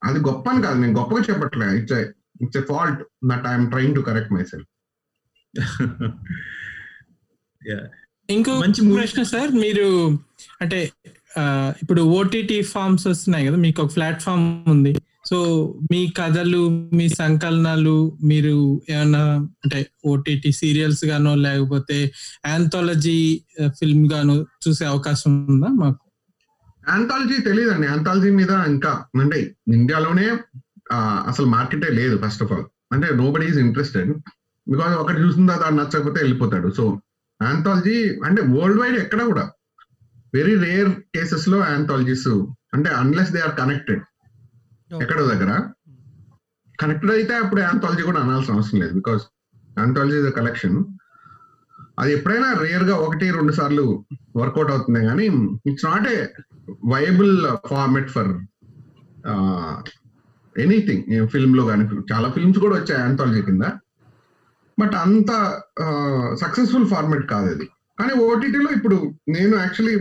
అది గొప్ప అని కాదు నేను గొప్పగా చెప్పట్లే. It's it's a fault that I'm trying to correct myself ఇంకో మంచి. ప్రశ్న సార్ మీరు అంటే ఇప్పుడు ఓటీటీ ఫార్మ్స్ వస్తున్నాయి కదా మీకు ఒక ప్లాట్ఫామ్ ఉంది. సో మీ కథలు మీ సంకలనాలు మీరు ఏమన్నా అంటే ఓటీటీ సీరియల్స్ గానో లేకపోతే ఆంథాలజీ ఫిల్మ్ గానో చూసే అవకాశం ఉందా మాకు? ఆంథాలజీ తెలియదండి ఆంథాలజీ మీద ఇంకా అంటే ఇండియాలోనే అసలు మార్కెటే లేదు ఫస్ట్ ఆఫ్ ఆల్. అంటే nobody is interested because ఒకటి తర్వాత అది నచ్చకపోతే వెళ్ళిపోతాడు. సో ఆంథాలజీ అంటే వరల్డ్ వైడ్ ఎక్కడ కూడా వెరీ రేర్ కేసెస్లో ఆంథాలజీస్ అంటే అన్లెస్ దే ఆర్ కనెక్టెడ్ ఎక్కడో దగ్గర. కనెక్టెడ్ అయితే అప్పుడు ఆంథాలజీ కూడా అనాల్సిన అవసరం లేదు. బికాస్ ఆంథాలజీ ఇస్ కలెక్షన్ అది ఎప్పుడైనా రేర్గా ఒకటి రెండు సార్లు వర్కౌట్ అవుతుంది కానీ it's not a viable format for anything ఫిల్మ్లో కానీ చాలా ఫిల్మ్స్ కూడా వచ్చాయి ఆంథాలజీ కింద. బట్ అంత సక్సెస్ఫుల్ ఫార్మెట్ కాదు అది. కానీ ఓటీటీలో ఇప్పుడు నేను యాక్చువల్లీ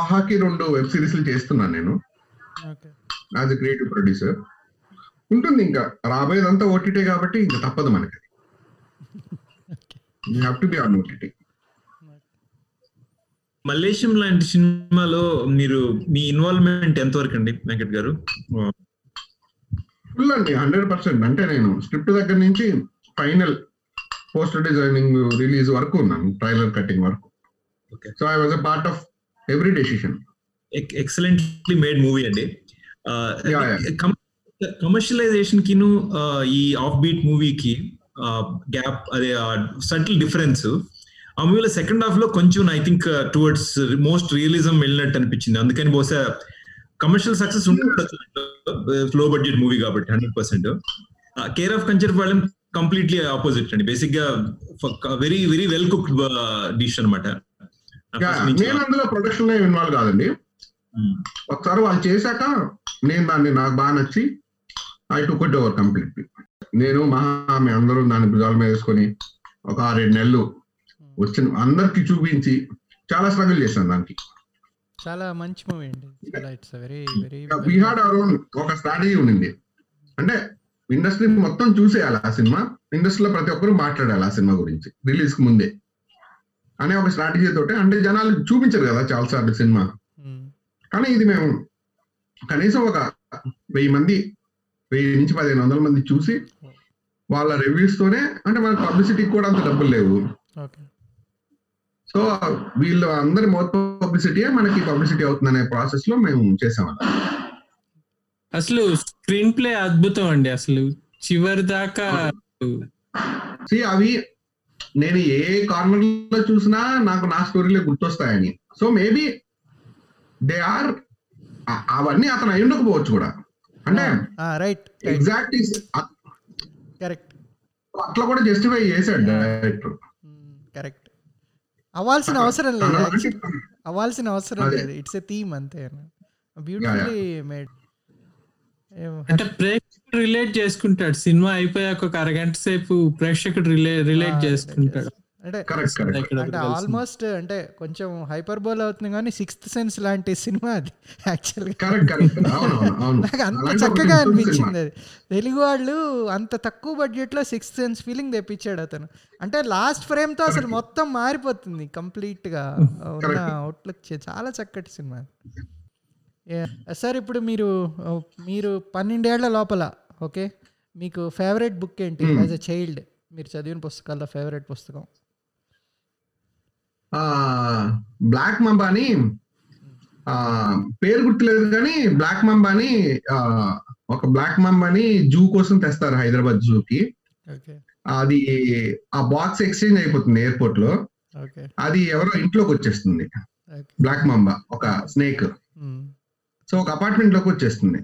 ఆహాకి రెండు వెబ్ సిరీస్లు చేస్తున్నాను నేను. యాజ్ ఎ క్రియేటివ్ ప్రొడ్యూసర్ ఉంటుంది ఇంకా. రాబోయేదంతా ఓటీటీ కాబట్టి ఇంకా తప్పదు మనకి you have to be on OTT మలేషియం లాంటి సినిమాలో మీరు మీ ఇన్వాల్వ్మెంట్ ఎంతవరకు అండి వెంకట్ గారు? ఫుల్ అండి హండ్రెడ్ పర్సెంట్. అంటే నేను స్క్రిప్ట్ దగ్గర నుంచి ఫైనల్ పోస్టర్ డిజైనింగ్ రిలీజ్ వరకు ఉన్నాను ట్రైలర్ కటింగ్ వరకు. So I was a part of every decision excellently made movie అండి. కమర్షియలైజేషన్ కిను ఈ ఆఫ్ బీట్ మూవీకి గ్యాప్ అదే సటిల్ డిఫరెన్స్ ఆ మూవీలో సెకండ్ హాఫ్లో కొంచెం I think towards most realism వెళ్ళినట్టు అనిపించింది. అందుకని బహుశా కమర్షియల్ సక్సెస్ ఉండొచ్చు లో బడ్జెట్ మూవీ కాబట్టి hundred percent care of Kancharapalem completely opposite అండి. బేసిక్గా very very well cooked dish అనమాట నేను అందులో ప్రొడక్షన్లో ఇన్వాల్వ్ కాదండి. ఒకసారి వాళ్ళు చేశాక నేను దాన్ని నాకు బాగా నచ్చి I took it over completely నేను మహా మీ అందరూ దాన్ని భుజాల మీద వేసుకొని ఒక ఆరేడు నెలలు వచ్చిన అందరికి చూపించి చాలా స్ట్రగుల్ చేశాను దానికి. చాలా మంచి మూవీ అండి. ఒక స్ట్రాటజీ ఉండింది. అంటే ఇండస్ట్రీ మొత్తం చూసేయాలి ఆ సినిమా. ఇండస్ట్రీలో ప్రతి ఒక్కరు మాట్లాడాలి ఆ సినిమా గురించి రిలీజ్కి ముందే. అనే ఒక స్ట్రాటజీ తోటి అంటే జనాలు చూపించరు కదా చాలా సార్లు సినిమా కానీ ఇది మేము కనీసం ఒక వెయ్యి మంది వెయ్యి నుంచి పదిహేను వందల మంది చూసి వాళ్ళ రివ్యూస్ తోనే అంటే మనకు పబ్లిసిటీకి కూడా అంత డబ్బులు లేవు. ఓకే. సో వీళ్ళు అందరి మౌత్ పబ్లిసిటీ మనకి పబ్లిసిటీ అవుతుందనే ప్రాసెస్లో మేము చేసాం అసలు స్క్రీన్ ప్లే అద్భుతం అండి అసలు చివరి దాకా See, అవి నేను ఏ కార్నర్లో చూసినా నాకు నా స్టోరీలే గుర్తొస్తాయని. సో మేబీ దే ఆర్ అవన్నీ అతను అయి ఉండకపోవచ్చు కూడా. అంటే రైట్ ఎగ్జాక్ట్ కరెక్ట్ అట్లా కూడా జస్టిఫై చేశాడు డైరెక్టర్ కరెక్ట్ అవ్వాల్సిన అవసరం లేదు actually. అవ్వాల్సిన అవసరం. లేదు. ఇట్స్ ఎ థీమ్ అంతే బ్యూటిఫుల్లీ మేడ్ అంటే ప్రేక్షకుడు రిలేట్ చేసుకుంటాడు. సినిమా అయిపోయాక ఒక అరగంట సేపు ప్రేక్షకుడు రిలే రిలేట్ చేసుకుంటాడు. అంటే కరెక్ట్ కరెక్ట్ ఇక్కడ అంటే ఆల్మోస్ట్ అంటే కొంచెం హైపర్ బోల్ అవుతుంది కానీ సిక్స్త్ సెన్స్ లాంటి సినిమా అది యాక్చువల్గా కరెక్ట్ కరెక్ట్ అవును అవును అవును. నాకు అంత చక్కగా అనిపించింది. అది. తెలుగు వాళ్ళు అంత తక్కువ బడ్జెట్లో సిక్స్త్ సెన్స్ ఫీలింగ్ తెప్పించాడు అతను. అంటే లాస్ట్ ఫ్రేమ్తో అసలు మొత్తం మారిపోతుంది కంప్లీట్గా ఉన్న. అవుట్లుక్ చాలా చక్కటి సినిమా సార్ ఇప్పుడు మీరు మీరు పన్నెండేళ్ళ లోపల ఓకే? మీకు ఫేవరెట్ బుక్ ఏంటి? Hmm. యాజ్ అ చైల్డ్ మీరు చదివిన పుస్తకాల్లో ఫేవరెట్ పుస్తకం? బ్లాక్ మంబాని ఆ పేరు గుర్తులేదు కానీ బ్లాక్ మంబాని ఆ ఒక బ్లాక్ మంబాని జూ కోసం తెస్తారు హైదరాబాద్ జూకి. అది ఆ బాక్స్ ఎక్స్చేంజ్ అయిపోతుంది ఎయిర్పోర్ట్లో అది ఎవరో ఇంట్లోకి వచ్చేస్తుంది. బ్లాక్ మంబా ఒక స్నేక్. సో ఒక అపార్ట్మెంట్లోకి వచ్చేస్తుంది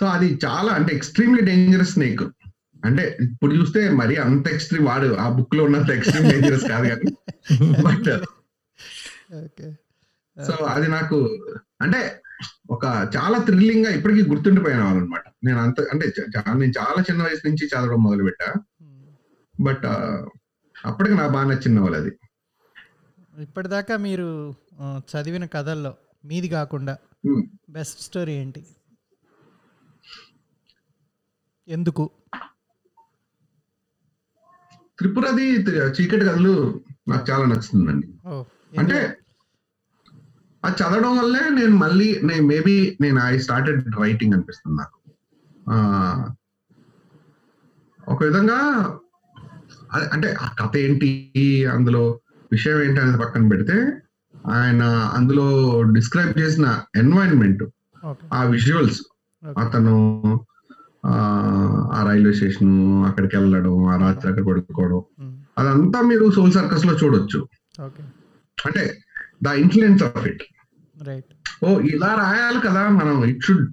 సో అది చాలా అంటే ఎక్స్ట్రీమ్లీ డేంజరస్ స్నేక్. అంటే ఇప్పుడు చూస్తే మరి అంత ఎక్స్ట్రీమ్ వాడు. ఆ బుక్లో ఉన్నంత ఎక్స్ట్రీమ్ డేంజరస్ కాదు కానీ. But okay. సో అది నాకు అంటే ఒక చాలా థ్రిల్లింగ్గా ఇప్పటికీ గుర్తుండిపోయిన వాళ్ళు అనమాట నేను అంత అంటే నేను చాలా చిన్న వయసు నుంచి చదవడం మొదలు పెట్టా బట్ అప్పటికి నాకు బాగా నచ్చిన వాళ్ళు అది. ఇప్పటిదాకా మీరు చదివిన కథల్లో మీది కాకుండా. బెస్ట్ స్టోరీ ఏంటి? ఎందుకు? త్రిపురది చీకటి కథలు నాకు చాలా నచ్చుతుందండి. అంటే అది చదవడం వల్లే నేను మళ్ళీ నేను మేబీ నేను ఐ స్టార్టెడ్ రైటింగ్ అనిపిస్తుంది నాకు. ఆ, ఒక విధంగా అంటే ఆ కథ ఏంటి అందులో విషయం ఏంటి అనేది పక్కన పెడితే ఆయన అందులో డిస్క్రైబ్ చేసిన ఎన్వైరన్మెంట్ ఆ విజువల్స్ అతను ఆ, రైల్వే స్టేషన్ అక్కడికి వెళ్ళడం ఆ రాత్రి అక్కడ పడుకోవడం. అదంతా మీరు సోల్ సర్కస్లో చూడొచ్చు అంటే ద ఇన్ఫ్లుయెన్స్ ఆఫ్ ఇట్. ఓ ఇలా రాయాలి కదా మనం. It should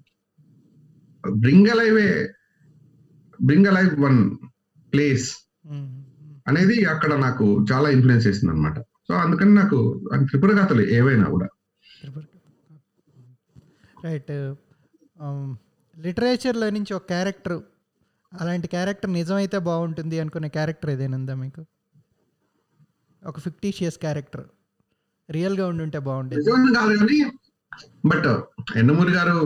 bring alive bring alive one place. అనేది అక్కడ నాకు చాలా ఇన్ఫ్లుయెన్స్ చేసింది అనమాట సో అందుకని నాకు త్రిపుర కథలు ఏవైనా కూడా. రైట్. లిటరేచర్లో నుంచి ఒక క్యారెక్టర్ అలాంటి క్యారెక్టర్ నిజమైతే బాగుంటుంది అనుకునే క్యారెక్టర్ ఏదైనా ఉందా మీకు? ఒక ఫిక్టీషియస్ క్యారెక్టర్. రియల్గా ఉండి ఉంటే బట్ ఎండమూరి గారు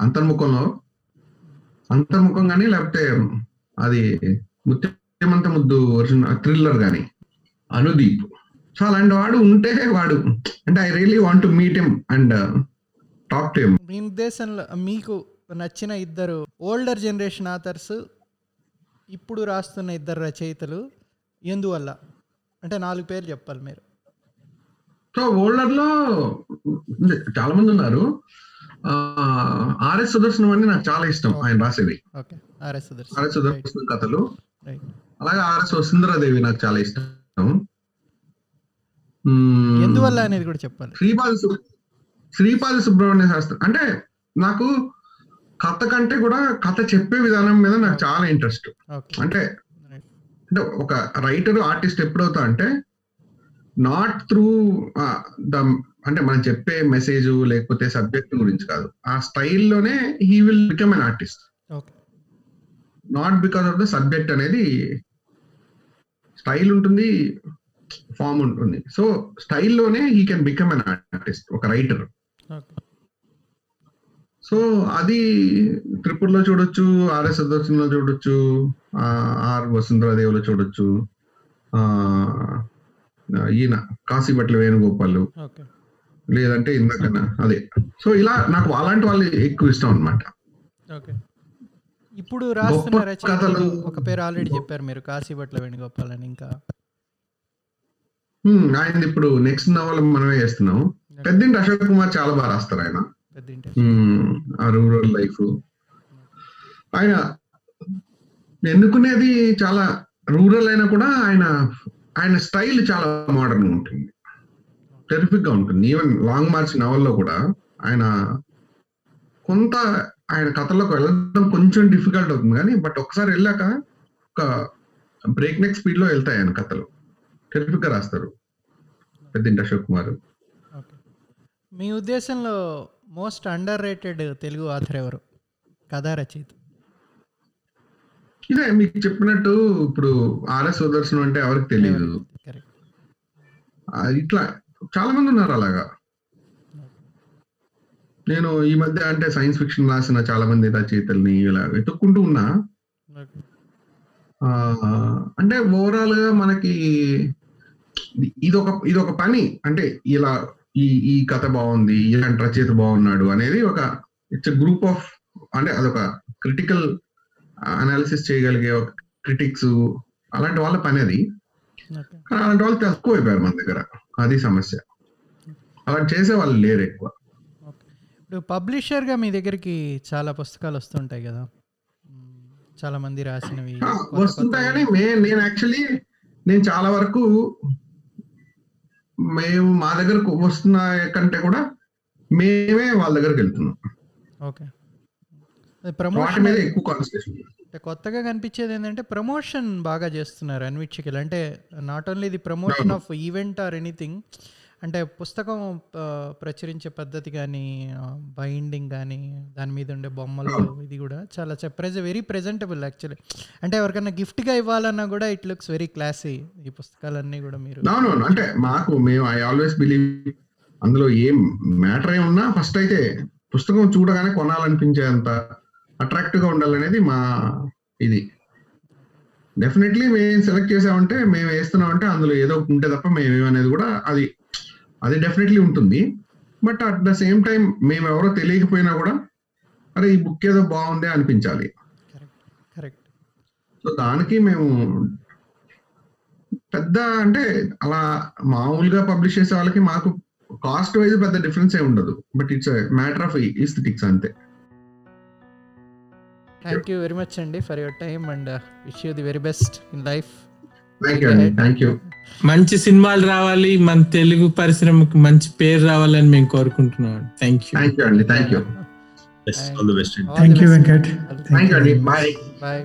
అంతర్ముఖంలో అంతర్ముఖం కానీ లేకపోతే అది ముత్యమంత ముద్దు థ్రిల్లర్ కానీ అనుదీప్. సో అలాంటి వాడు ఉంటే వాడు అంటే I really want to meet him and talk to him మీ ఉద్దేశంలో మీకు నచ్చిన ఇద్దరు ఓల్డర్ జనరేషన్ ఆథర్స్ ఇప్పుడు రాస్తున్న ఇద్దరు రచయితలు ఎందువల్ల? అంటే నాలుగు పేర్లు చెప్పాలి మీరు. సో ఓల్డర్లో చాలా మంది ఉన్నారు ఆర్ఎస్ సుదర్శనం అని నాకు చాలా ఇష్టం ఆయన రాసేవి. Okay RS Sudarshan. కథలు. అలాగే ఆర్ఎస్ వసుంధరాదేవి నాకు చాలా ఇష్టం. ఎందువల్ల అనేది కూడా చెప్పాలి. శ్రీపాద శ్రీపాద సుబ్రహ్మణ్య శాస్త్రి. అంటే నాకు కథ కంటే కూడా కథ చెప్పే విధానం మీద నాకు చాలా ఇంట్రెస్ట్. అంటే అంటే ఒక రైటర్ ఆర్టిస్ట్ ఎప్పుడవుతా అంటే నాట్ త్రూ ద అంటే మనం చెప్పే మెసేజ్ లేకపోతే సబ్జెక్ట్ గురించి కాదు. ఆ స్టైల్లోనే he will become an artist not because of the subject అనేది స్టైల్ ఉంటుంది ఫామ్ ఉంటుంది. So స్టైల్లోనే he can become an artist ఒక రైటర్ సో అది త్రిపురలో చూడొచ్చు ఆర్ఎస్ సుదర్శన్లో చూడొచ్చు ఆర్ వసుంధరాదేవిలో చూడొచ్చు ఆ, ఈయన కాశీపట్ల వేణుగోపాల్. లేదంటే ఇందాకన్నా అదే. సో ఇలా నాకు అలాంటి వాళ్ళు ఎక్కువ ఇష్టం అన్నమాట. ఓకే. ఇప్పుడు రాస్తున్న రచయితలు. ఒక పేరు ఆల్రెడీ చెప్పారు మీరు కాశీపట్ల వేణుగోపాల్ అని ఇంకా. హ్మ్, ఆయనది ఇప్పుడు నెక్స్ట్ నవల మనమే చేస్తున్నాం. పెద్దింటి అశోక్ కుమార్ చాలా బాగా రాస్తారు ఆయన. ఆ రూరల్ లైఫ్. ఆయన ఎన్నుకునేది చాలా రూరల్ అయినా కూడా ఆయన ఆయన స్టైల్ చాలా మోడర్న్ ఉంటుంది. టెరిఫిక్గా ఉంటుంది. ఈవెన్ లాంగ్ మార్చ్ నవల్లో కూడా ఆయన కొంత ఆయన కథలోకి వెళ్ళడం కొంచెం డిఫికల్ట్ అవుతుంది కానీ బట్ ఒకసారి వెళ్ళాక ఒక బ్రేక్ నెక్ స్పీడ్లో వెళ్తాయి ఆయన కథలు. టెరిఫిక్గా రాస్తారు పెద్దింటి అశోక్ కుమార్. మీ ఉద్దేశంలో most under rated Telugu author ఎవరు? కథా రచయిత. ఇదే మీకు చెప్పినట్టు ఇప్పుడు ఆర్ఎస్ సుదర్శనం అంటే ఎవరికి తెలియదు ఇట్లా చాలా మంది ఉన్నారు అలాగా. నేను ఈ మధ్య అంటే సైన్స్ ఫిక్షన్ రాసిన చాలా మంది రచయితల్ని ఇలా వెతుక్కుంటూ ఉన్నా. అంటే ఓవరాల్గా మనకి ఇది ఒక ఇది ఒక పని. అంటే ఇలా ఈ ఈ కథ బాగుంది ఇలాంటి రచయిత బాగున్నాడు అనేది ఒక ఇట్స్ గ్రూప్ ఆఫ్ అంటే అదొక క్రిటికల్ అనాలిసిస్ చేయగలిగే ఒక క్రిటిక్స్ అలాంటి వాళ్ళ పని అది. కానీ అలాంటి వాళ్ళు తక్కువ అయిపోయారు మన దగ్గర అది సమస్య. అలా చేసే వాళ్ళు లేరు ఎక్కువ. ఇప్పుడు పబ్లిషర్గా మీ దగ్గరికి చాలా పుస్తకాలు వస్తుంటాయి కదా. చాలా మంది రాసినవి వస్తుంటాయి కానీ నేను యాక్చువల్లీ నేను చాలా వరకు మేము మా దగ్గరకు వస్తున్న కంటే కూడా మేమే వాళ్ళ దగ్గరికి వెళ్తున్నాం. ఓకే. వాటి ప్రమోషన్ మీద ఎక్కువ కాన్సన్ట్రేషన్ అంటే కొత్తగా కనిపించేది ఏంటంటే ప్రమోషన్ బాగా చేస్తున్నారు అన్విచ్చికల్ అంటే not only the promotion of event or anything అంటే పుస్తకం ఆ, ప్రచురించే పద్ధతి కానీ బైండింగ్ కానీ దాని మీద ఉండే బొమ్మలు ఇది కూడా చాలా ప్రెజ వెరీ ప్రెజెంటబుల్ యాక్చువల్లీ. అంటే ఎవరికైనా గిఫ్ట్గా ఇవ్వాలన్నా కూడా ఇట్ లుక్స్ వెరీ క్లాసీ ఈ పుస్తకాలన్నీ కూడా మీరు. నో అంటే మాకు మేము ఐ ఆల్వేస్ బిలీవ్ అందులో ఏం మ్యాటర్ ఏమున్నా ఫస్ట్ అయితే పుస్తకం చూడగానే కొనాలనిపించేంత అట్రాక్టివ్గా ఉండాలనేది మా ఇది. డెఫినెట్లీ మేము సెలెక్ట్ చేసామంటే మేము వేస్తున్నామంటే అందులో ఏదో ఒకటి ఉంటే తప్ప మేము అనేది కూడా అది అది డెఫినెట్లీ ఉంటుంది. But at the same time మేము ఎవరో తెలియకపోయినా కూడా అరే ఈ బుక్ ఏదో బాగుంది అనిపించాలి. సో దానికి మేము పెద్ద అంటే అలా మామూలుగా పబ్లిష్ చేసే వాళ్ళకి మాకు కాస్ట్ వైజ్ పెద్ద డిఫరెన్స్ ఏ ఉండదు. But it's matter of aesthetics అంతే. థ్యాంక్ యూ వెరీ మచ్ అండి for your time and wish you the very best in life మంచి సినిమాలు రావాలి మన తెలుగు పరిశ్రమకు మంచి పేరు రావాలని మేము కోరుకుంటున్నాం. థ్యాంక్ యూ థ్యాంక్ యూ అండి thank you all the best thank you Venkat thank you అండి బాయ్ బాయ్